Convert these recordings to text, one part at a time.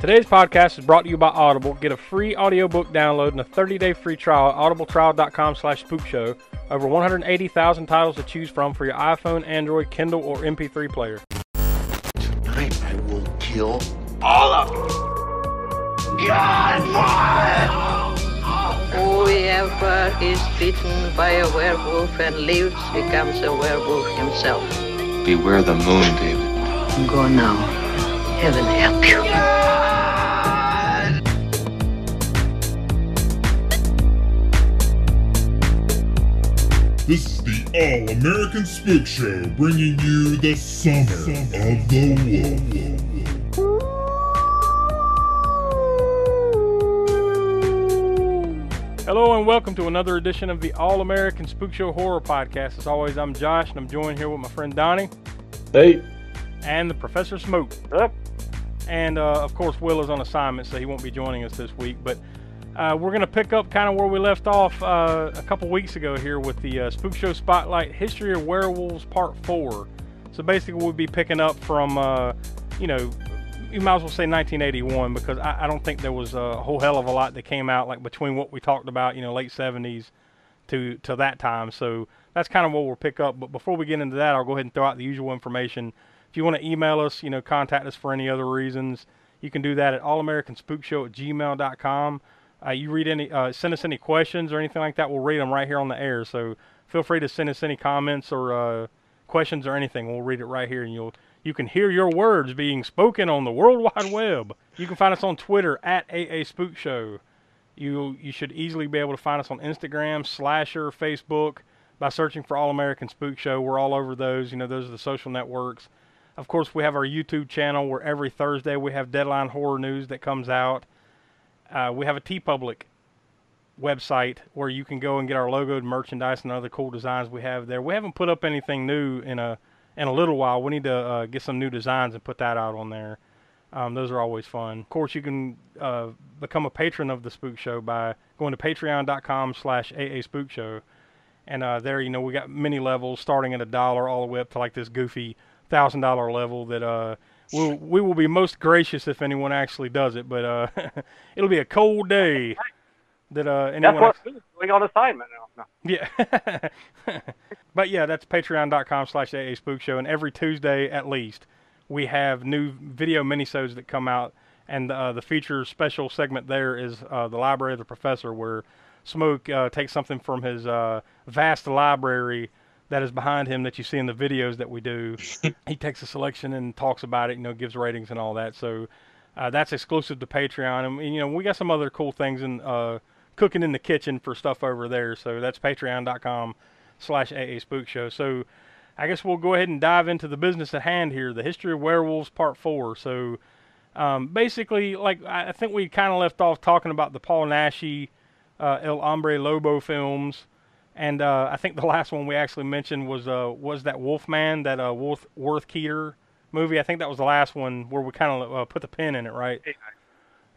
Today's podcast is brought to you by Audible. Get a free audiobook download and a 30-day free trial at audibletrial.com slash spookshow. Over 180,000 titles to choose from for your iPhone, Android, Kindle, or MP3 player. Tonight I will kill all of you. God, Whoever is bitten by a werewolf and lives becomes a werewolf himself. Beware the moon, David. Go now. Heaven help you. This is the All American Spook Show, bringing you the summer of the wolf. Hello and welcome to another edition of the All American Spook Show Horror Podcast. As always, I'm Josh and I'm joined here with my friend Donnie Hey, and the Professor Smoke. Yep. And uh, of course, Will is on assignment, so he won't be joining us this week. But uh, we're going to pick up kind of where we left off uh, a couple weeks ago here with the uh, Spook Show Spotlight History of Werewolves Part 4. So basically, we'll be picking up from, uh, you know, you might as well say 1981 because I, I don't think there was a whole hell of a lot that came out like between what we talked about, you know, late 70s to to that time. So that's kind of what we'll pick up. But before we get into that, I'll go ahead and throw out the usual information. If you want to email us, you know, contact us for any other reasons, you can do that at allamericanspookshow at gmail.com. Uh, you read any, uh, send us any questions or anything like that. We'll read them right here on the air. So feel free to send us any comments or uh, questions or anything. We'll read it right here, and you'll you can hear your words being spoken on the World Wide Web. You can find us on Twitter at AA Spook Show. You you should easily be able to find us on Instagram, Slasher, Facebook by searching for All American Spook Show. We're all over those. You know, those are the social networks. Of course, we have our YouTube channel where every Thursday we have Deadline Horror News that comes out. Uh, we have a TeePublic website where you can go and get our logoed merchandise and other cool designs we have there. We haven't put up anything new in a in a little while. We need to uh, get some new designs and put that out on there. Um, those are always fun. Of course, you can uh, become a patron of the Spook Show by going to patreon.com slash AA Spook Show. And uh, there, you know, we got many levels starting at a dollar all the way up to like this goofy thousand dollar level that uh, we'll, we will be most gracious if anyone actually does it. But uh, it'll be a cold day that uh, anyone. that's what we on assignment now. No. Yeah. but yeah, that's patreon.com slash AA Spook Show. And every Tuesday at least, we have new video minisodes that come out. And uh, the feature special segment there is uh, the Library of the Professor, where Smoke uh, takes something from his uh, vast library that is behind him that you see in the videos that we do. he takes a selection and talks about it, you know, gives ratings and all that. So uh, that's exclusive to Patreon. And, you know, we got some other cool things in uh, cooking in the kitchen for stuff over there. So that's patreon.com slash AA Spook Show. So I guess we'll go ahead and dive into the business at hand here, the history of werewolves part four. So um, basically, like I think we kind of left off talking about the Paul Naschy, uh, El Hombre Lobo films. And uh, I think the last one we actually mentioned was uh, was that Wolfman, that uh, Wolf, Worth Keeter movie. I think that was the last one where we kind of uh, put the pin in it, right?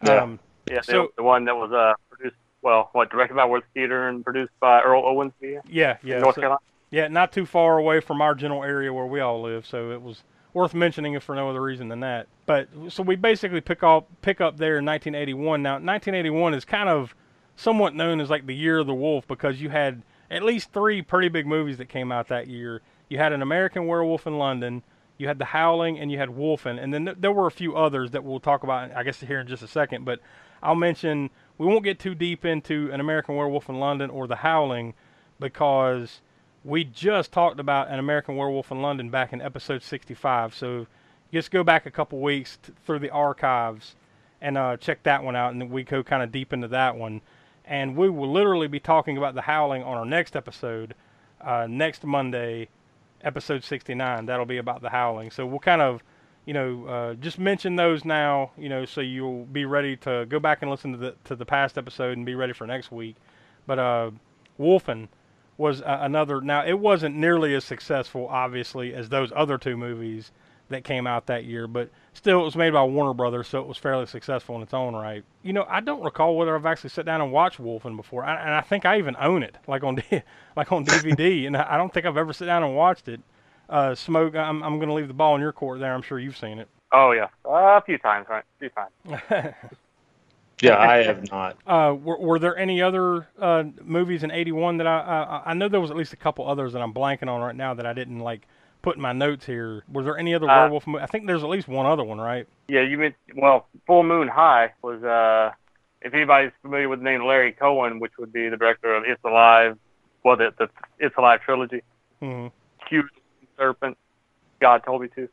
Yeah. Um, Yeah, the- So- the one that was uh, produced, well, what directed by Worth Keeter and produced by Earl Owensby, yeah, yeah. North so- Carolina. Yeah, not too far away from our general area where we all live, so it was worth mentioning if for no other reason than that. But so we basically pick up pick up there in 1981. Now, 1981 is kind of somewhat known as like the year of the wolf because you had at least three pretty big movies that came out that year. You had an American Werewolf in London, you had The Howling, and you had Wolfen, and then th- there were a few others that we'll talk about, I guess, here in just a second. But I'll mention we won't get too deep into an American Werewolf in London or The Howling because we just talked about an American Werewolf in London back in episode 65. So just go back a couple weeks t- through the archives and uh, check that one out, and we go kind of deep into that one. And we will literally be talking about the Howling on our next episode, uh, next Monday, episode 69. That'll be about the Howling. So we'll kind of, you know, uh, just mention those now, you know, so you'll be ready to go back and listen to the to the past episode and be ready for next week. But uh, Wolfen was uh, another. Now it wasn't nearly as successful, obviously, as those other two movies that came out that year, but still it was made by Warner Brothers, so it was fairly successful in its own right. You know, I don't recall whether I've actually sat down and watched Wolfen before, I, and I think I even own it, like on like on DVD, and I I don't think I've ever sat down and watched it. Uh, Smoke, I'm I'm going to leave the ball in your court there. I'm sure you've seen it. Oh yeah, uh, a few times, right? A few times. Yeah, I have not. Uh, were, were there any other uh, movies in '81 that I, I I know there was at least a couple others that I'm blanking on right now that I didn't like put in my notes here. Was there any other Uh, werewolf? Mo- I think there's at least one other one, right? Yeah, you meant well, Full Moon High was uh, if anybody's familiar with the name Larry Cohen, which would be the director of It's Alive, well, the, the It's Alive trilogy, Mm-hmm. Cute Serpent, God told me to.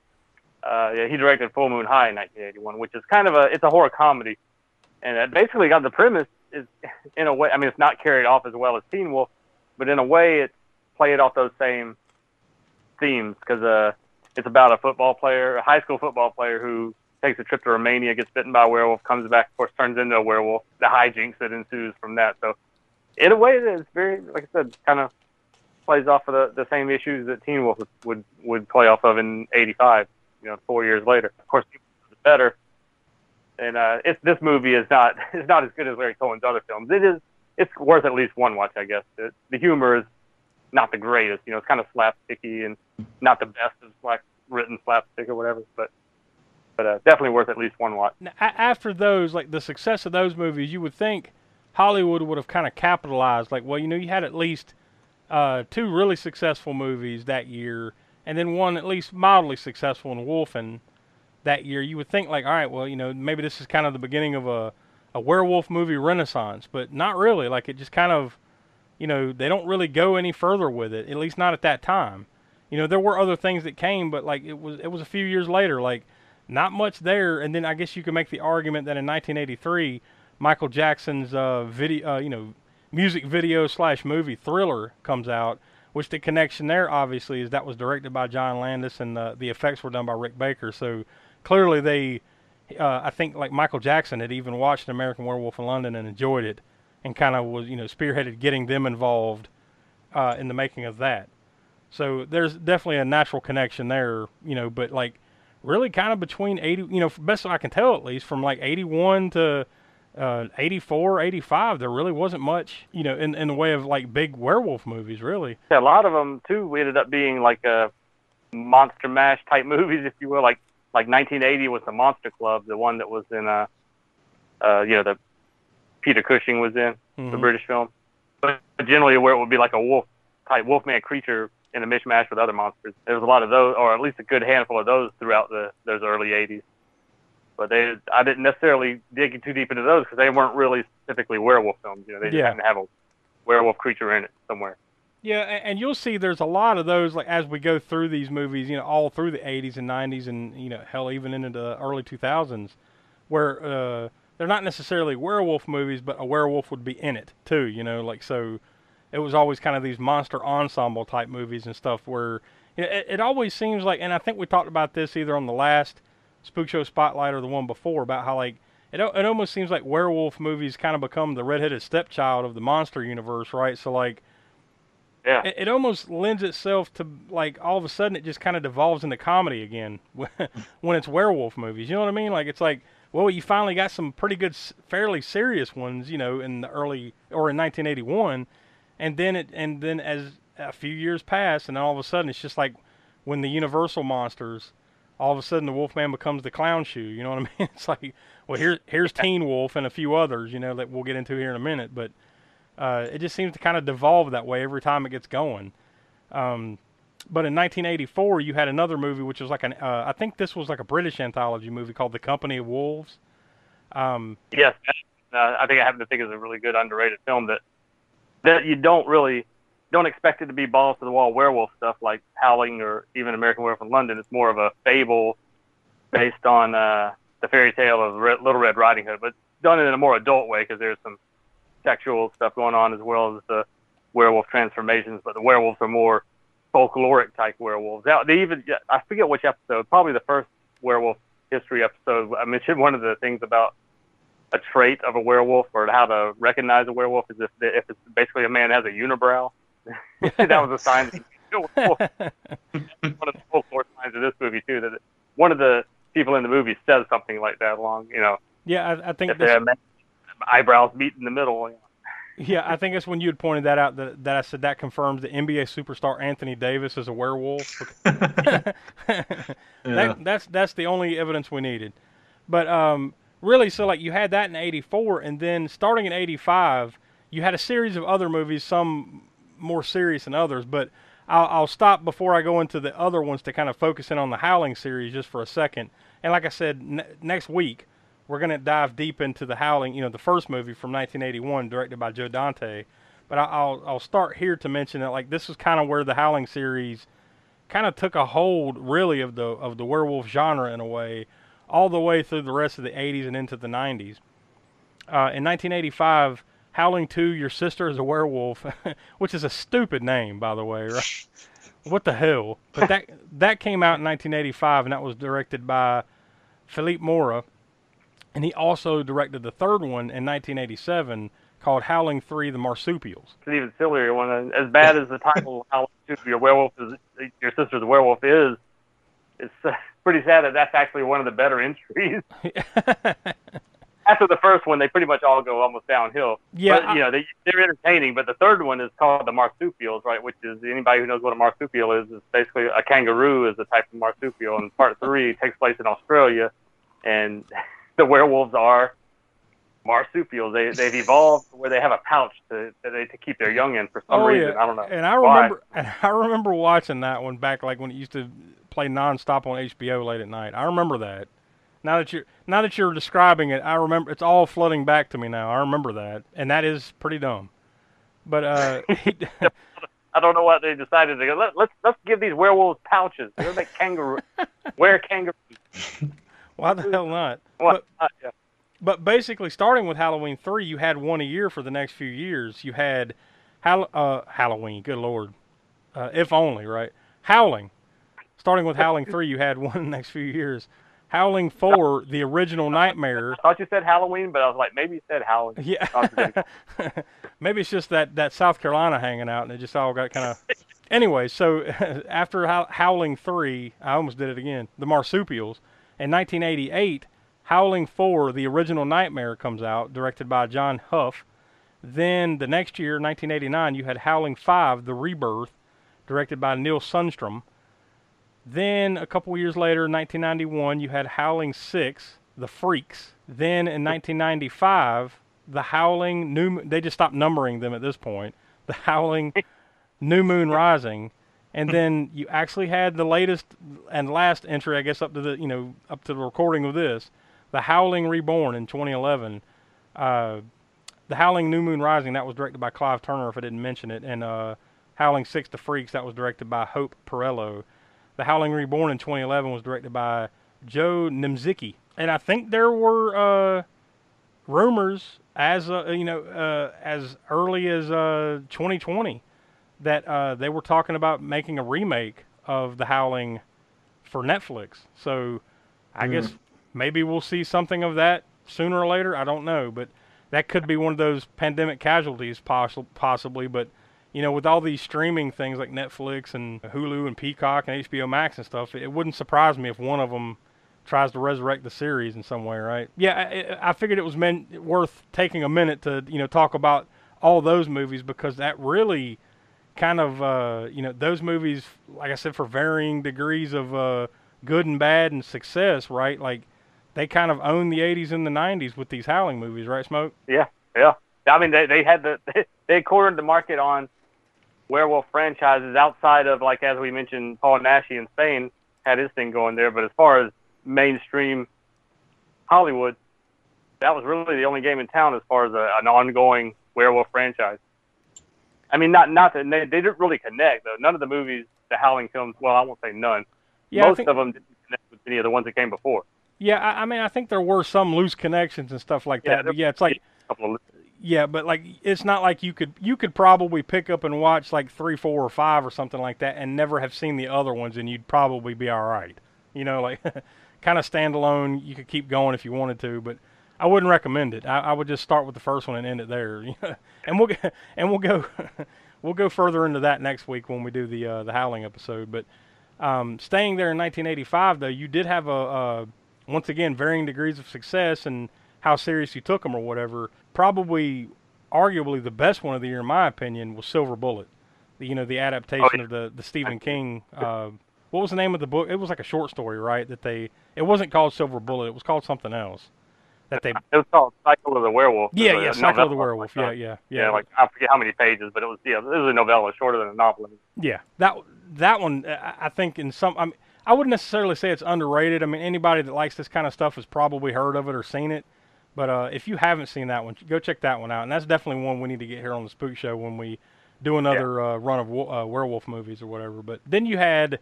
Uh, yeah, he directed Full Moon High in 1981, which is kind of a it's a horror comedy, and it basically got the premise is in a way. I mean, it's not carried off as well as Teen Wolf, but in a way, it played off those same themes because uh, it's about a football player, a high school football player who takes a trip to Romania, gets bitten by a werewolf, comes back, of course, turns into a werewolf. The hijinks that ensues from that. So, in a way, it's very, like I said, kind of plays off of the, the same issues that Teen Wolf would, would play off of in '85. You know, four years later. Of course, better. And uh, it's this movie is not is not as good as Larry Cohen's other films. It is it's worth at least one watch, I guess. The, the humor is not the greatest. You know, it's kind of slapsticky and not the best of like written slapstick or whatever, but but uh, definitely worth at least one watch. Now, after those, like the success of those movies, you would think Hollywood would have kind of capitalized. Like, well, you know, you had at least uh, two really successful movies that year, and then one at least mildly successful in Wolfen that year. You would think, like, all right, well, you know, maybe this is kind of the beginning of a a werewolf movie renaissance, but not really. Like, it just kind of, you know, they don't really go any further with it. At least not at that time. You know, there were other things that came, but like it was it was a few years later. Like not much there. And then I guess you could make the argument that in 1983, Michael Jackson's uh, video, uh, you know, music video slash movie Thriller comes out, which the connection there obviously is that was directed by John Landis and the the effects were done by Rick Baker. So clearly they, uh, I think like Michael Jackson had even watched American Werewolf in London and enjoyed it, and kind of was you know spearheaded getting them involved uh, in the making of that. So there's definitely a natural connection there, you know, but like really kind of between 80, you know, best I can tell at least from like 81 to uh, 84, 85, there really wasn't much, you know, in, in the way of like big werewolf movies, really. Yeah, a lot of them too we ended up being like a monster mash type movies, if you will. Like like 1980 was the Monster Club, the one that was in uh, uh, you know, the Peter Cushing was in the Mhm. British film. But generally, where it would be like a wolf type wolfman creature in a mishmash with other monsters. There was a lot of those, or at least a good handful of those throughout the those early 80s. But they, I didn't necessarily dig too deep into those because they weren't really specifically werewolf films. You know, they just Yeah. to have a werewolf creature in it somewhere. Yeah, and you'll see there's a lot of those like as we go through these movies, you know, all through the 80s and 90s and you know, hell even into the early 2000s where uh they're not necessarily werewolf movies, but a werewolf would be in it too, you know, like so it was always kind of these monster ensemble type movies and stuff where you know, it, it always seems like and I think we talked about this either on the last Spook Show Spotlight or the one before about how like it, it almost seems like werewolf movies kind of become the redheaded stepchild of the monster universe, right? So like Yeah. it, it almost lends itself to like all of a sudden it just kind of devolves into comedy again when it's werewolf movies. You know what I mean? Like it's like, well, you finally got some pretty good, fairly serious ones, you know, in the early or in 1981, and then it and then as a few years pass, and then all of a sudden it's just like when the Universal monsters. All of a sudden, the Wolfman becomes the clown shoe. You know what I mean? It's like, well, here, here's Teen Wolf and a few others, you know, that we'll get into here in a minute. But uh, it just seems to kind of devolve that way every time it gets going. Um, but in 1984, you had another movie which was like an uh, I think this was like a British anthology movie called The Company of Wolves. Um, Yes, uh, I think I happen to think it's a really good underrated film that that you don't really don't expect it to be balls to the wall werewolf stuff like Howling or even American Werewolf in London. It's more of a fable based on uh, the fairy tale of Little Red Riding Hood, but done in a more adult way because there's some sexual stuff going on as well as the werewolf transformations. But the werewolves are more folkloric type werewolves. Now, they even I forget which episode, probably the first werewolf history episode. I mentioned one of the things about a trait of a werewolf or how to recognize a werewolf is if if it's basically a man has a unibrow. that was a sign. That he's a werewolf. one of the folklore signs of this movie too. That one of the people in the movie says something like that along. You know, yeah, I, I think if they this, have eyebrows meet in the middle. You know. Yeah, I think it's when you had pointed that out that, that I said that confirms that NBA superstar Anthony Davis is a werewolf. that, that's that's the only evidence we needed. But um, really, so like you had that in '84, and then starting in '85, you had a series of other movies, some more serious than others. But I'll, I'll stop before I go into the other ones to kind of focus in on the Howling series just for a second. And like I said, ne- next week we're going to dive deep into the Howling, you know, the first movie from 1981, directed by Joe Dante. But I- I'll I'll start here to mention that like this is kind of where the Howling series kind of took a hold, really, of the of the werewolf genre in a way, all the way through the rest of the 80s and into the 90s. Uh, in 1985, Howling 2, Your Sister is a Werewolf, which is a stupid name, by the way, right? what the hell? But that that came out in 1985, and that was directed by Philippe Mora, and he also directed the third one in 1987 called Howling 3: The Marsupials. It's an even sillier one. As bad as the title "How to Be a Werewolf is," your sister's a werewolf is. It's uh, pretty sad that that's actually one of the better entries. After the first one, they pretty much all go almost downhill. Yeah, but, you know they they're entertaining. But the third one is called the marsupials, right? Which is anybody who knows what a marsupial is is basically a kangaroo is a type of marsupial. And part three takes place in Australia, and the werewolves are marsupials. They they've evolved where they have a pouch to to, to keep their young in for some oh reason. yeah, I don't know. And I why. remember, and I remember watching that one back, like when it used to play nonstop on HBO late at night. I remember that. Now that you're now that you're describing it, I remember it's all flooding back to me now. I remember that, and that is pretty dumb. But uh, I don't know what they decided to go. Let, let's let's give these werewolves pouches. They're like kangaroo. wear kangaroo. Why the hell not? But, yeah. but basically, starting with Halloween three, you had one a year for the next few years. You had Hall- uh, Halloween. Good lord, uh, if only right. Howling. Starting with Howling three, you had one the next few years. Howling four, the original Nightmare. I thought you said Halloween, but I was like, maybe you said Halloween. Yeah. I was thinking, Maybe it's just that, that South Carolina hanging out, and it just all got kind of. anyway, so after Howling 3, I almost did it again, The Marsupials, in 1988, Howling 4, the original Nightmare, comes out, directed by John Hough. Then the next year, 1989, you had Howling 5, The Rebirth, directed by Neal Sundstrom. Then a couple years later, 1991, you had Howling 6, The Freaks. Then in 1995, The Howling New Mo- they just stopped numbering them at this point. The Howling New Moon Rising. And then you actually had the latest and last entry, I guess, up to the you know up to the recording of this, The Howling Reborn in 2011. Uh, the Howling New Moon Rising that was directed by Clive Turner, if I didn't mention it, and uh, Howling Six: The Freaks that was directed by Hope Perello. The Howling Reborn in 2011 was directed by Joe Nimziki, and I think there were uh, rumors as uh, you know uh, as early as uh, 2020 that uh, they were talking about making a remake of The Howling for Netflix. So I guess maybe we'll see something of that sooner or later. I don't know, but that could be one of those pandemic casualties, possi- possibly. But you know, with all these streaming things like Netflix and Hulu and Peacock and HBO Max and stuff, it wouldn't surprise me if one of them tries to resurrect the series in some way, right? Yeah, I, I figured it was meant worth taking a minute to you know talk about all those movies because that really kind of uh, you know those movies, like I said, for varying degrees of uh, good and bad and success, right? Like they kind of own the 80s and the 90s with these Howling movies, right, Smoke? yeah, yeah. I mean, they they had the they cornered the market on werewolf franchises outside of like as we mentioned, Paul Naschy in Spain had his thing going there. But as far as mainstream Hollywood, that was really the only game in town as far as a, an ongoing werewolf franchise. I mean, not not that they, they didn't really connect though. None of the movies, the Howling films, well, I won't say none. Yeah, Most think- of them didn't connect with any of the ones that came before. Yeah, I, I mean, I think there were some loose connections and stuff like Yeah, that. But yeah, it's like A couple of yeah, but like it's not like you could you could probably pick up and watch like three, four, or five or something like that, and never have seen the other ones, and you'd probably be all right. You know, like kind of standalone. You could keep going if you wanted to, but I wouldn't recommend it. I, I would just start with the first one and end it there. and we'll and we'll go we'll go further into that next week when we do the uh, the Howling episode. But um, staying there in 1985, though, you did have a, a once again varying degrees of success and how serious you took them or whatever. Probably arguably the best one of the year in my opinion was Silver Bullet. The, you know, the adaptation yeah. of the the Stephen King. Uh, what was the name of the book? It was like a short story, right? That they. It wasn't called Silver Bullet. It was called something else. That they. It was called Cycle of the Werewolf. Yeah, yeah, Cycle of the Werewolf. Yeah, uh, yeah, Yeah, yeah. like I forget how many pages, but it was yeah, it was a novella, shorter than a novel. Yeah, that that one I I think in some I mean, I wouldn't necessarily say it's underrated. I mean anybody that likes this kind of stuff has probably heard of it or seen it. But uh, if you haven't seen that one, go check that one out. And that's definitely one we need to get here on the Spook Show when we do another uh, run of uh, werewolf movies or whatever. But then you had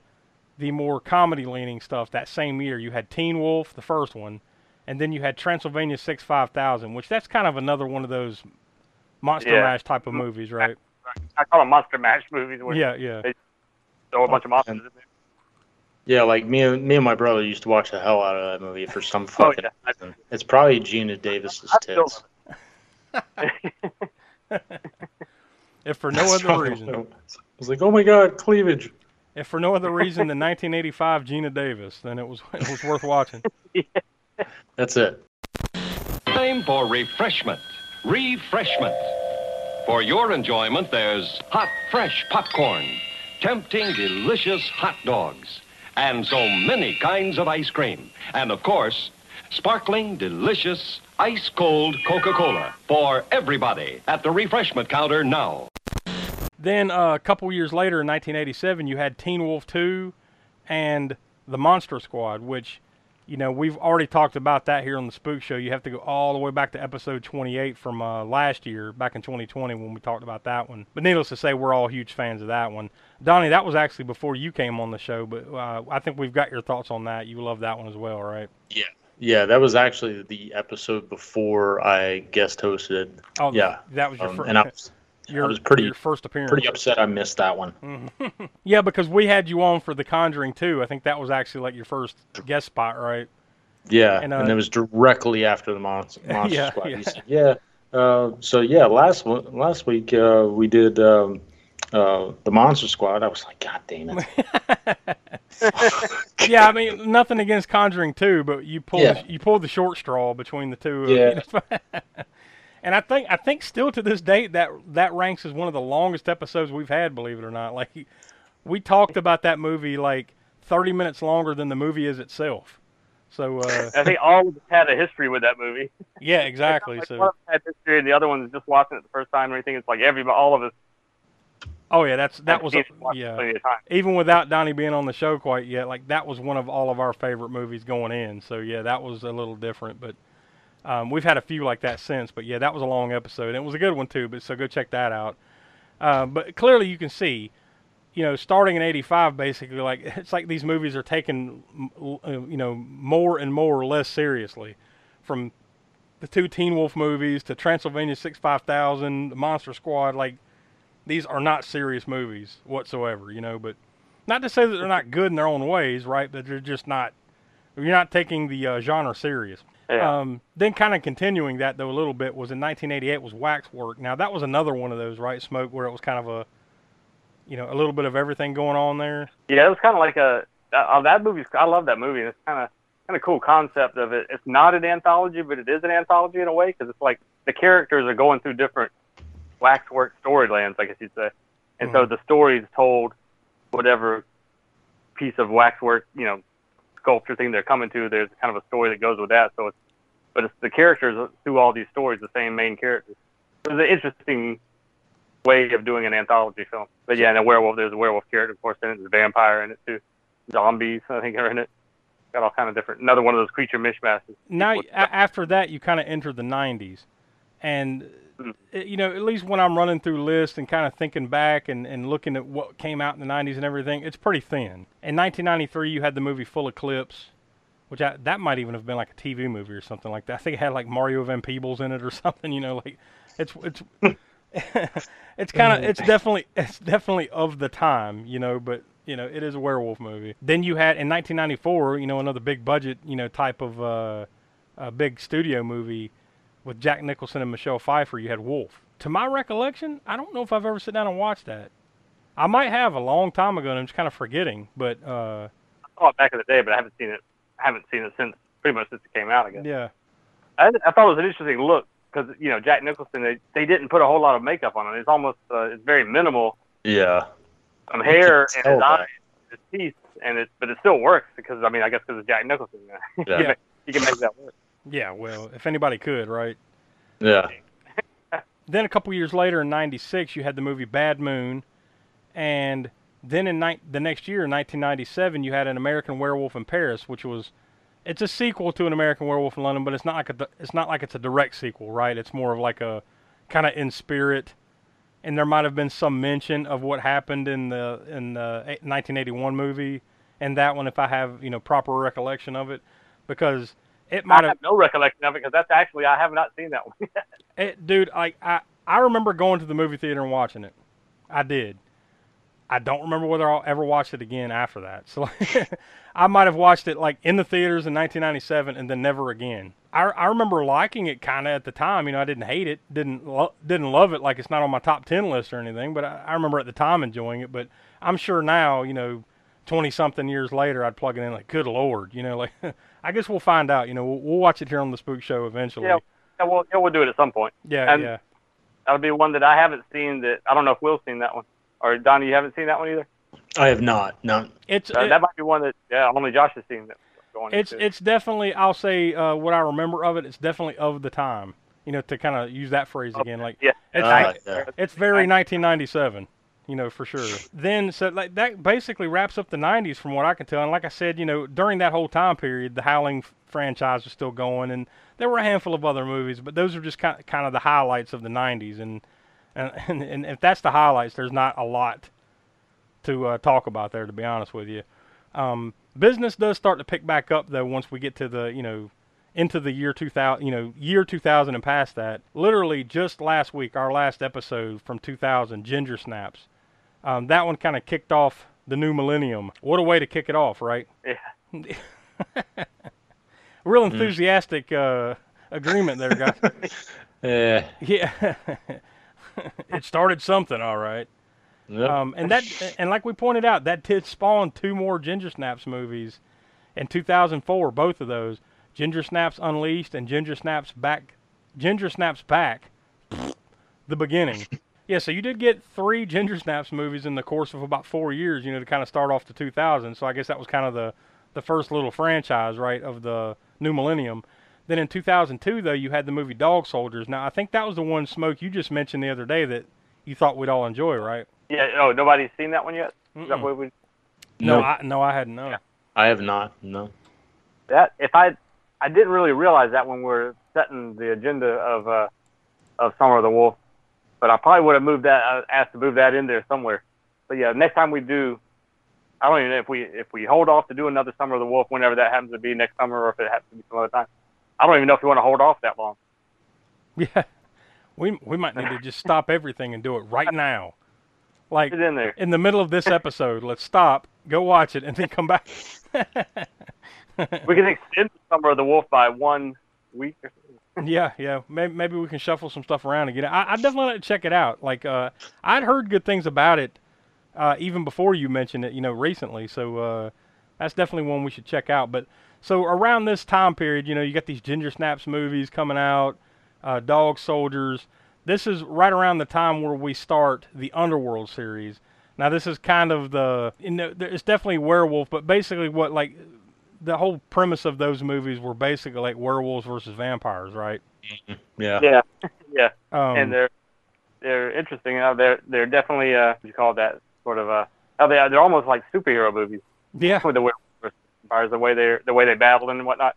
the more comedy leaning stuff that same year. You had Teen Wolf, the first one, and then you had Transylvania Six Five Thousand, which that's kind of another one of those monster Yeah. mash type of movies, right? I call them monster mash movies where Yeah, yeah. they throw a bunch of monsters in there. Yeah, like me and me and my brother used to watch the hell out of that movie for some oh, fucking Oh yeah, reason. It's probably Geena Davis's I tits. If for no That's other reason. what. I was like, oh my god, cleavage. If for no other reason than 1985 Geena Davis, then it was it was worth watching. That's it. Time for refreshment. Refreshment. For your enjoyment, there's hot, fresh popcorn, tempting, delicious hot dogs, and so many kinds of ice cream. And of course, sparkling, delicious, ice cold Coca Cola for everybody at the refreshment counter now. Then uh, a couple years later, in 1987, you had Teen Wolf 2 and The Monster Squad, which, you know, we've already talked about that here on the Spook Show. You have to go all the way back to episode 28 from uh, last year, back in 2020 when we talked about that one. But needless to say, we're all huge fans of that one. Donnie, that was actually before you came on the show, but uh, I think we've got your thoughts on that. You love that one as well, right? Yeah, Yeah, that was actually the episode before I guest hosted. Oh, Yeah, that was your Um, first. and I was your, was pretty- your first appearance. pretty upset I missed that one. Yeah, because we had you on for The Conjuring too. I think that was actually like your first guest spot, right? Yeah, And, and, uh, it was directly after the Monster, monster Yeah, Squad. yeah. Said, yeah. Uh, so yeah, last last week uh, we did um, uh, the Monster Squad. I was like, God damn it! yeah, I mean nothing against Conjuring two, but you pulled Yeah. you pulled the short straw between the two. of- Yeah. And I think I think still to this date that that ranks as one of the longest episodes we've had. Believe it or not, like we talked about that movie like thirty minutes longer than the movie is itself. So uh, I think all of us had a history with that movie. yeah, exactly. Like, So one had history, and the other one's just watching it the first time. Or anything. It's like every all of us. oh yeah, that's that was a, yeah. plenty of times. even without Donnie being on the show quite yet, like that was one of all of our favorite movies going in. So yeah, that was a little different, but um, we've had a few like that since. But yeah, that was a long episode, and it was a good one too. But so go check that out. Uh, but clearly you can see, you know, starting in '85, basically, like it's like these movies are taken, uh, you know, more and more or less seriously, from the two Teen Wolf movies to Transylvania Six Five Thousand, the Monster Squad, like these are not serious movies whatsoever, you know. But not to say that they're not good in their own ways, right? But they're just not. You're not taking the uh, genre serious. Yeah. Um, then, kind of continuing that though a little bit was in 1988 was Waxwork. Now that was another one of those, right? Smoke, where it was kind of a, you know, a little bit of everything going on there. Yeah, it was kind of like a uh, that movie's. I love that movie. It's kind of kind of cool concept of it. It's not an anthology, but it is an anthology in a way because it's like the characters are going through different waxwork storylands, I guess you'd say, and so the story is told whatever piece of waxwork, you know, sculpture thing they're coming to. There's kind of a story that goes with that. So it's but it's the characters through all these stories, the same main characters. It was an interesting way of doing an anthology film. But yeah, and a werewolf. There's a werewolf character, of course, in it. There's a vampire in it too. Zombies, I think, are in it. Got all kind of different. Another one of those creature mishmashes. Now, after that, you kind of enter the 90s. And, you know, at least when I'm running through lists and kind of thinking back and, and looking at what came out in the 90s and everything, it's pretty thin. In 1993, you had the movie Full Eclipse, which I, that might even have been like a TV movie or something like that. I think it had like Mario Van Peebles in it or something, you know, like it's, it's, it's kind of, it's definitely, it's definitely of the time, you know, but, you know, it is a werewolf movie. Then you had in 1994, you know, another big budget, you know, type of, uh, a big studio movie with Jack Nicholson and Michelle Pfeiffer, you had Wolf. To my recollection, I don't know if I've ever sat down and watched that. I might have a long time ago, and I'm just kind of forgetting. But uh, I saw it back in the day, but I haven't seen it. I haven't seen it since pretty much since it came out. I guess. yeah, I, I thought it was an interesting look because you know Jack Nicholson, they they didn't put a whole lot of makeup on him. It's almost uh, it's very minimal, Yeah. some hair and his that. eyes, his teeth, and it but it still works because I mean I guess because it's Jack Nicholson, you know, Yeah. you can make that work. Yeah, well, if anybody could, right? Yeah. Then a couple years later, in '96, you had the movie Bad Moon, and then in ni- the next year, in 1997, you had an American Werewolf in Paris, which was it's a sequel to an American Werewolf in London, but it's not like a it's not like it's a direct sequel, right? It's more of like a kind of in spirit, and there might have been some mention of what happened in the in the 1981 movie, and that one, if I have you know proper recollection of it, because it I might have no recollection of it because that's actually I have not seen that one. yet. it, dude, I, I I remember going to the movie theater and watching it. I did. I don't remember whether I'll ever watch it again after that. So I might have watched it like in the theaters in 1997 and then never again. I, I remember liking it kind of at the time. You know, I didn't hate it, didn't lo- didn't love it. Like it's not on my top 10 list or anything. But I, I remember at the time enjoying it. But I'm sure now, you know, 20 something years later, I'd plug it in like, good lord, you know, like I guess we'll find out. You know, we'll, we'll watch it here on the Spook Show eventually. yeah, yeah, we'll yeah, we'll do it at some point. yeah, and- yeah. That'll be one that I haven't seen. That I don't know if Will's seen that one or Donnie. You haven't seen that one either. I have not. No. It's Uh, it- that might be one that yeah only Josh has seen. That going It's into. it's definitely I'll say uh, what I remember of it. It's definitely of the time. You know, to kind of use that phrase again, like yeah. it's Uh, yeah. it's very 1997. You know, for sure. Then so like that basically wraps up the 90s from what I can tell. And like I said, you know, during that whole time period, the Howling franchise was still going, and there were a handful of other movies, but those are just kind kind of the highlights of the 90s. And and and, and if that's the highlights, there's not a lot to uh, talk about there, to be honest with you. Um, business does start to pick back up though once we get to the you know into the year 2000 you know year 2000 and past that literally just last week our last episode from 2000 ginger snaps um, that one kind of kicked off the new millennium what a way to kick it off right Yeah. real enthusiastic uh, agreement there guys Yeah. yeah it started something all right Yep. Um, and that, and like we pointed out, that did spawn two more Ginger Snaps movies in 2004. Both of those, Ginger Snaps Unleashed and Ginger Snaps Back, Ginger Snaps Back, the beginning. Yeah, so you did get three Ginger Snaps movies in the course of about four years. You know, to kind of start off the 2000s. So I guess that was kind of the the first little franchise, right, of the new millennium. Then in 2002, though, you had the movie Dog Soldiers. Now I think that was the one smoke you just mentioned the other day that you thought we'd all enjoy, right? Yeah. Oh, nobody's seen that one yet. Is that what we? No, No. I no, I hadn't known. I have not. No. That if I I didn't really realize that when we are setting the agenda of uh of Summer of the Wolf, but I probably would have moved that uh, asked to move that in there somewhere. But yeah, next time we do, I don't even know if we if we hold off to do another Summer of the Wolf whenever that happens to be next summer or if it happens to be some other time. I don't even know if we want to hold off that long. Yeah, we we might need to just stop everything and do it right now, like in there. in the middle of this episode. Let's stop, go watch it, and then come back. We can extend the Summer of the Wolf by one week or. Yeah, yeah. Maybe maybe we can shuffle some stuff around and again. I I definitely like to check it out. Like uh, I'd heard good things about it, uh, even before you mentioned it. You know, recently. So uh, that's definitely one we should check out. But so around this time period, you know, you got these Ginger Snaps movies coming out, uh, Dog Soldiers. This is right around the time where we start the Underworld series. Now this is kind of the you know it's definitely werewolf, but basically what like the whole premise of those movies were basically like werewolves versus vampires, right? Yeah. Yeah, yeah. Um, and they're they're interesting. You know, they're they're definitely uh, what do you call that sort of uh, oh, they they're almost like superhero movies yeah, with the werewolves versus vampires, the way they the way they battle and whatnot.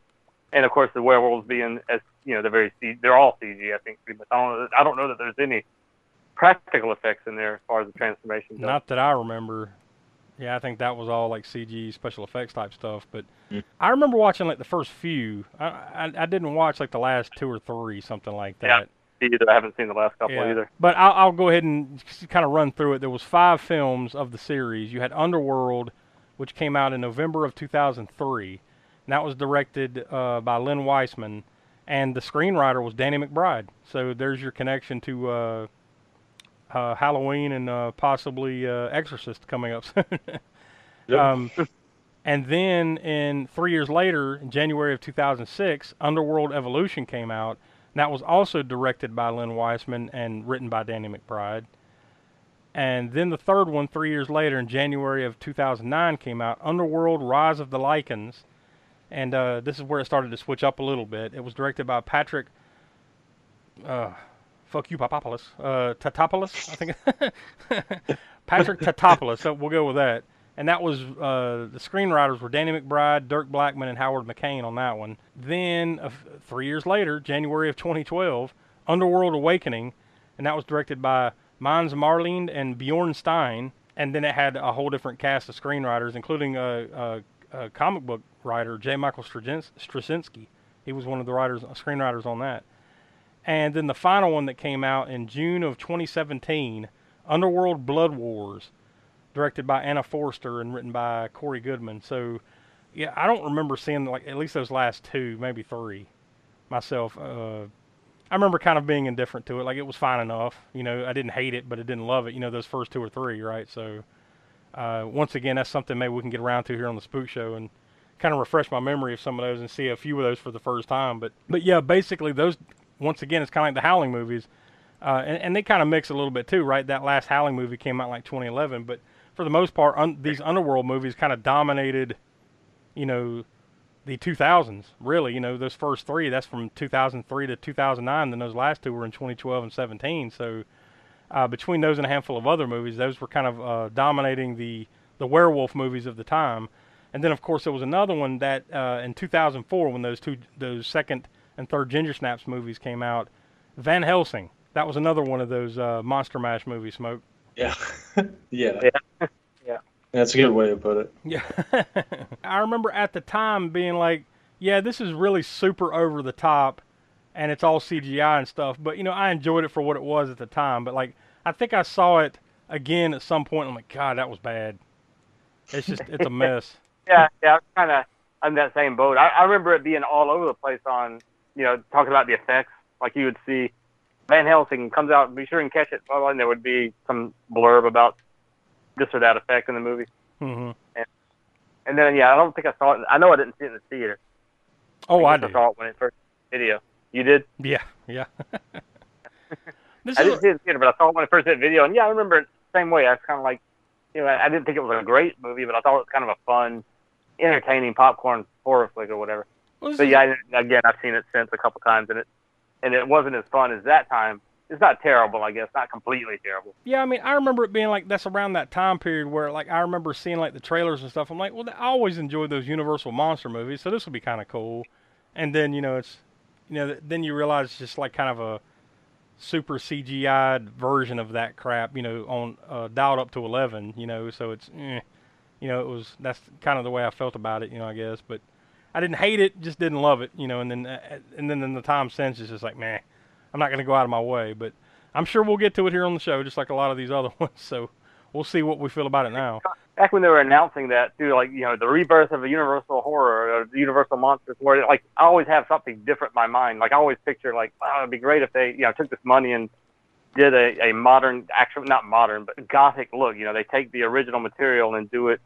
And of course, the werewolves being as you know, they're very C, they're all CG. I think pretty much. I don't I don't know that there's any practical effects in there as far as the transformation goes. not that I remember. Yeah, I think that was all like CG special effects type stuff. But Mm. I remember watching like the first few. I, I I didn't watch like the last two or three, something like that. Yeah. either. I haven't seen the last couple either. But I'll, I'll go ahead and kind of run through it. There was five films of the series. You had Underworld, which came out in November of 2003, and that was directed uh, by Len Wiseman, and the screenwriter was Danny McBride. So there's your connection to uh, uh, Halloween and uh, possibly uh, Exorcist coming up soon. Yep. um, and then in three years later, in January of 2006, Underworld Evolution came out. And that was also directed by Len Wiseman and written by Danny McBride. And then the third one, three years later, in January of 2009, came out Underworld Rise of the Lycans. And uh, this is where it started to switch up a little bit. It was directed by Patrick. Uh, fuck you, Papopoulos. Uh, Tatopoulos, I think. Patrick Tatopoulos. So we'll go with that. And that was uh, the screenwriters were Danny McBride, Dirk Blackman, and Howard McCain on that one. Then uh, three years later, January of 2012, Underworld Awakening, and that was directed by Måns Mårlind and Bjorn Stein. And then it had a whole different cast of screenwriters, including a, a, a comic book writer, J. Michael Straczyn- Straczynski. He was one of the writers, screenwriters on that. And then the final one that came out in June of 2017, Underworld Blood Wars, directed by Anna Foerster and written by Cory Goodman. So, yeah, I don't remember seeing like at least those last two, maybe three, myself. Uh, I remember kind of being indifferent to it. Like it was fine enough. You know, I didn't hate it, but I didn't love it. You know, those first two or three, right? So, uh, once again, that's something maybe we can get around to here on the Spook Show and kind of refresh my memory of some of those and see a few of those for the first time. But, but yeah, basically those. Once again, it's kind of like the Howling movies, uh, and, and they kind of mix a little bit too, right? That last Howling movie came out like 2011, but for the most part, un- these underworld movies kind of dominated, you know, the 2000s. Really, you know, those first three, that's from 2003 to 2009. Then those last two were in 2012 and 17. So uh, between those and a handful of other movies, those were kind of uh, dominating the the werewolf movies of the time. And then, of course, there was another one that uh, in 2004, when those two, those second and third Ginger Snaps movies came out, Van Helsing. That was another one of those uh, Monster Mash movies. Smoke. Yeah. yeah. Yeah. yeah. That's a good way to put it. Yeah. I remember at the time being like, yeah, this is really super over the top and it's all CGI and stuff, but you know, I enjoyed it for what it was at the time, but like I think I saw it again at some point point. I'm like, god, that was bad. It's just it's a mess. Yeah, yeah, kind of on that same boat. I, I remember it being all over the place on, you know, talking about the effects. Like you would see Van Helsing comes out, and be sure and catch it, and there would be some blurb about this or that effect in the movie. Mhm. And then, yeah, I don't think I saw it. I know I didn't see it in the theater. Oh, I guess did. saw it when it first video. You did? Yeah, yeah. this I is didn't see it in the theater, but I saw it when it first hit video. And yeah, I remember it the same way. I was kind of like, you know, I didn't think it was a great movie, but I thought it was kind of a fun, entertaining popcorn horror flick or whatever. But yeah, again, I've seen it since a couple times, and it and it wasn't as fun as that time. It's not terrible, I guess, not completely terrible. Yeah, I mean, I remember it being like that's around that time period where, like, I remember seeing like the trailers and stuff. I'm like, well, I always enjoyed those Universal monster movies, so this will be kind of cool. And then you know, it's you know, then you realize it's just like kind of a super CGI'd version of that crap, you know, on uh, dialed up to 11, you know. So it's, eh, you know, it was that's kind of the way I felt about it, you know, I guess. But I didn't hate it, just didn't love it, you know. And then uh, and then in the time since, it's just like, man, I'm not gonna go out of my way, but. I'm sure we'll get to it here on the show, just like a lot of these other ones. So we'll see what we feel about it now. Back when they were announcing that, too, like you know, the rebirth of a Universal horror or Universal monsters, where like I always have something different in my mind. Like I always picture like, wow, it'd be great if they, you know, took this money and did a, a modern, actual not modern, but gothic look. You know, they take the original material and do it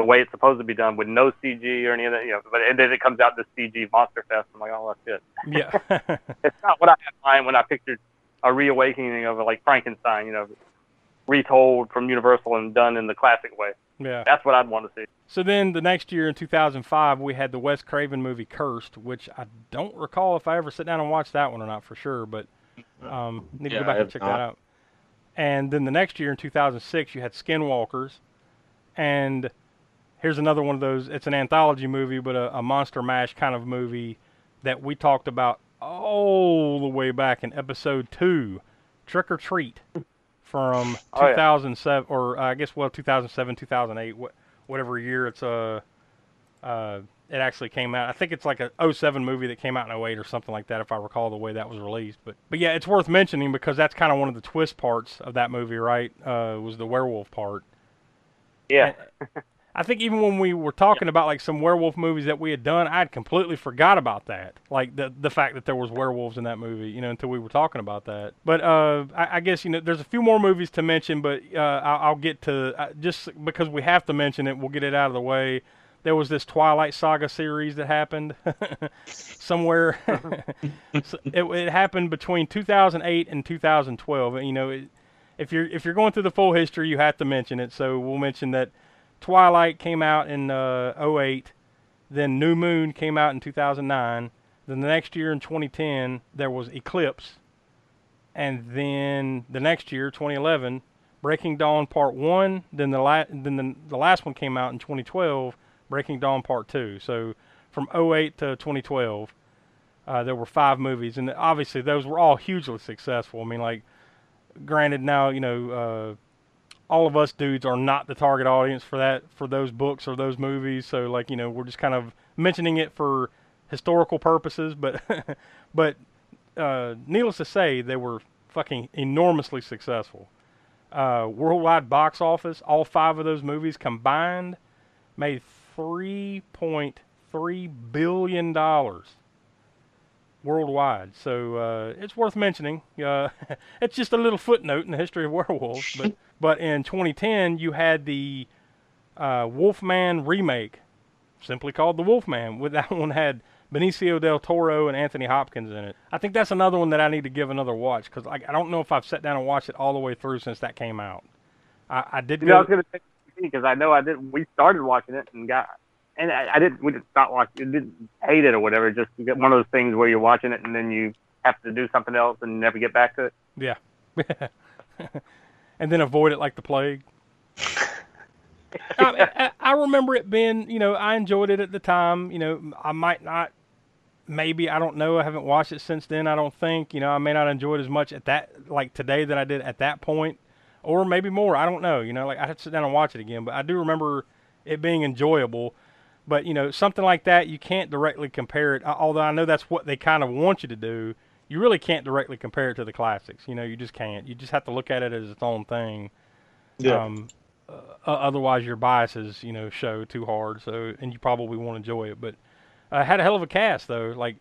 the way it's supposed to be done with no CG or any of that. You know, but and then it comes out this CG monster fest. I'm like, oh, that's it. Yeah. it's not what I had in mind when I pictured a reawakening of like Frankenstein, you know, retold from Universal and done in the classic way. yeah. That's what I'd want to see. So then the next year in 2005, we had the Wes Craven movie Cursed, which I don't recall if I ever sit down and watched that one or not for sure, but um, need to Yeah, go back and check not. that out. And then the next year in 2006, you had Skinwalkers, and here's another one of those. It's an anthology movie, but a, a monster mash kind of movie that we talked about all the way back in episode two, Trick or Treat, from Oh, yeah. 2007 or uh, I guess well 2007, 2008, wh- whatever year it's uh, uh it actually came out. I think it's like a 07 movie that came out in 08 or something like that, if I recall the way that was released. But but yeah, it's worth mentioning because that's kind of one of the twist parts of that movie, right? Uh, was the werewolf part. Yeah. I think even when we were talking about like some werewolf movies that we had done, I had completely forgot about that. Like the the fact that there was werewolves in that movie, you know, until we were talking about that. But uh, I, I guess you know, there's a few more movies to mention, but uh, I'll, I'll get to uh, just because we have to mention it, we'll get it out of the way. there was this Twilight Saga series that happened somewhere. so it, it happened between 2008 and 2012. And, You know, it, if you're if you're going through the full history, you have to mention it. So we'll mention that Twilight came out in uh, 08, then New Moon came out in 2009. Then the next year in 2010, there was Eclipse, and then the next year, 2011, Breaking Dawn Part One. Then the la- then the, the last one came out in 2012, Breaking Dawn Part Two. So from 08 to 2012, uh, there were five movies, and obviously those were all hugely successful. I mean, like, granted, now you know, uh, all of us dudes are not the target audience for that for those books or those movies. So, like, you know, we're just kind of mentioning it for historical purposes, but but uh, needless to say, they were fucking enormously successful. Uh, worldwide box office, all five of those movies combined made three point three billion dollars worldwide. So uh, it's worth mentioning. Uh, it's just a little footnote in the history of werewolves. But but in 2010, you had the uh, Wolfman remake, simply called The Wolfman. With that one had Benicio del Toro and Anthony Hopkins in it. I think that's another one that I need to give another watch because I, I don't know if I've sat down and watched it all the way through since that came out. I, I did You know, I was gonna say because I know I did. We started watching it and got, and I, I didn't. We didn't stop watching. Didn't hate it or whatever. Just get one of those things where you're watching it and then you have to do something else and never get back to it. Yeah. and then avoid it like the plague. I, I, remember it being, you know, I enjoyed it at the time. You know, I might not, maybe, I don't know. I haven't watched it since then, I don't think. You know, I may not enjoy it as much at that, like today, than I did at that point. Or maybe more. I don't know. You know, like I have to sit down and watch it again. But I do remember it being enjoyable. But, you know, something like that, you can't directly compare it. Although I know that's what they kind of want you to do you really can't directly compare it to the classics. You know, you just can't. You just have to look at it as its own thing. Yeah. Um, uh, otherwise, your biases, you know, show too hard. So, and you probably won't enjoy it. But uh, had a hell of a cast though. Like,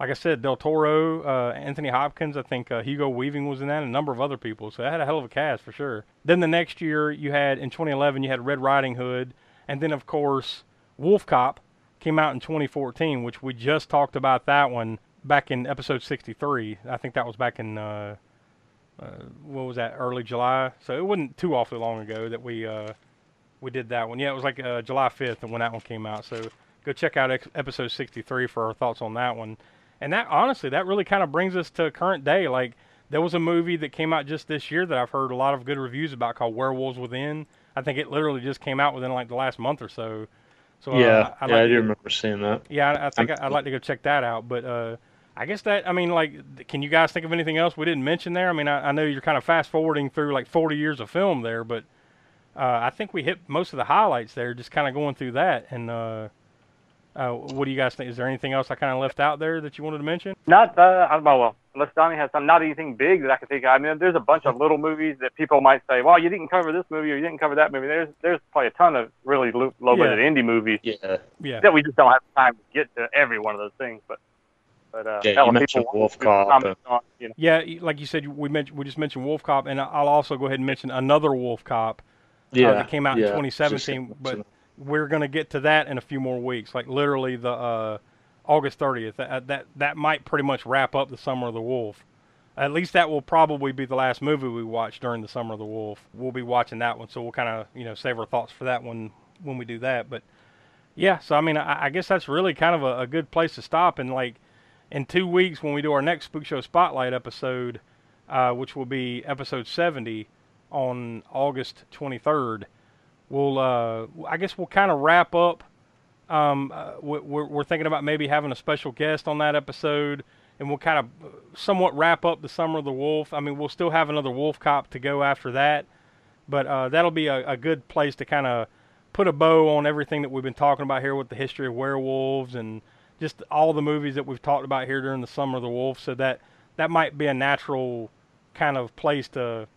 like I said, Del Toro, uh, Anthony Hopkins. I think uh, Hugo Weaving was in that, and a number of other people. So it had a hell of a cast for sure. Then the next year, you had in 2011, you had Red Riding Hood, and then of course, Wolf Cop came out in 2014, which we just talked about that one back in episode 63. I think that was back in uh, uh, what was that? Early July. So it wasn't too awfully long ago that we uh, we did that one. Yeah, it was like uh, July 5th when that one came out. So go check out ex- episode 63 for our thoughts on that one. And that honestly, that really kind of brings us to current day. Like there was a movie that came out just this year that I've heard a lot of good reviews about called Werewolves Within. I think it literally just came out within like the last month or so. So uh, yeah, I'd yeah, like I do go- remember seeing that. yeah, I, I think I'm- I'd like to go check that out. But uh, I guess that I mean, like, can you guys think of anything else we didn't mention there? I mean, I, I know you're kind of fast forwarding through like 40 years of film there, but uh, I think we hit most of the highlights there, just kind of going through that. And uh, uh, what do you guys think? Is there anything else I kind of left out there that you wanted to mention? Not, uh, I don't know, well, unless Donnie has some, not anything big that I can think of. I mean, there's a bunch of little movies that people might say, well, you didn't cover this movie or you didn't cover that movie. There's, there's probably a ton of really low, low budget indie movies Yeah, Yeah. that we just don't have time to get to every one of those things. But, but, uh, Yeah, hell, you mentioned Wolf Cop comment on, you know, Yeah, like you said, we mentioned we just mentioned Wolf Cop, and I'll also go ahead and mention another Wolf Cop yeah. uh, that came out yeah, in 2017. just- But we're going to get to that in a few more weeks, like literally the uh, August 30th. That, that that might pretty much wrap up the Summer of the Wolf. At least that will probably be the last movie we watch during the Summer of the Wolf. We'll be watching that one, so we'll kind of you know save our thoughts for that one when we do that. But yeah, so I mean, I, I guess that's really kind of a, a good place to stop. And like in two weeks when we do our next Spook Show Spotlight episode, uh, which will be episode 70 on August 23rd, we'll uh, I guess we'll kind of wrap up. Um, uh, we- we're, we're thinking about maybe having a special guest on that episode, and we'll kind of somewhat wrap up the Summer of the Wolf. I mean, we'll still have another Wolf Cop to go after that, but uh, that'll be a, a good place to kind of put a bow on everything that we've been talking about here with the history of werewolves and just all the movies that we've talked about here during the Summer of the Wolf. So that that might be a natural kind of place to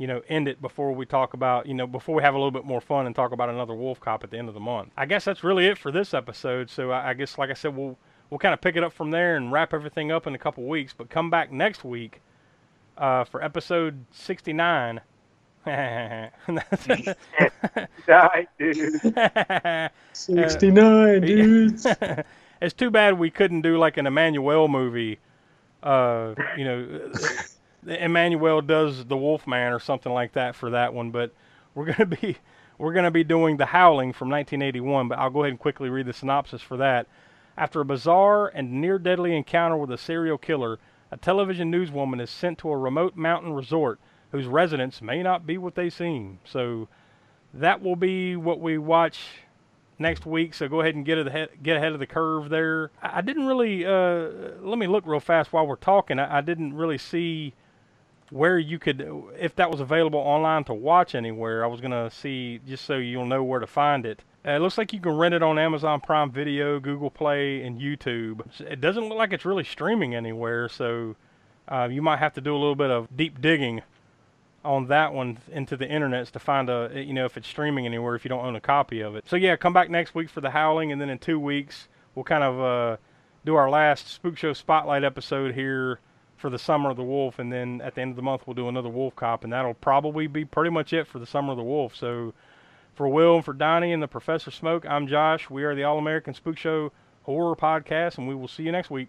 you know, end it before we talk about, you know, before we have a little bit more fun and talk about another Wolf Cop at the end of the month. I guess that's really it for this episode. So I, I guess, like I said, we'll we'll kind of pick it up from there and wrap everything up in a couple weeks. But come back next week uh, for episode 69, Die, dude. 69 dudes. It's too bad we couldn't do like an Emmanuelle movie. Uh, you know, Emmanuelle does the Wolfman or something like that for that one. But we're gonna be we're gonna be doing The Howling from 1981. But I'll go ahead and quickly read the synopsis for that. After a bizarre and near deadly encounter with a serial killer, a television newswoman is sent to a remote mountain resort whose residents may not be what they seem. So that will be what we watch next week. So go ahead and get ahead, get ahead of the curve there. I didn't really uh, let me look real fast while we're talking. I, I didn't really see where you could, if that was available online to watch anywhere. I was gonna see just so you'll know where to find it. Uh, it looks like you can rent it on Amazon Prime Video, Google Play, and YouTube. It doesn't look like it's really streaming anywhere, so uh, you might have to do a little bit of deep digging on that one into the internets to find a you know if it's streaming anywhere if you don't own a copy of it. So yeah, come back next week for the Howling, and then in two weeks we'll kind of uh, do our last Spook Show Spotlight episode here for the Summer of the Wolf, and then at the end of the month we'll do another Wolf Cop, and that'll probably be pretty much it for the Summer of the Wolf. So for Will and for Donnie and the Professor Smoke, I'm Josh. We are the All American Spook Show Horror Podcast, and we will see you next week.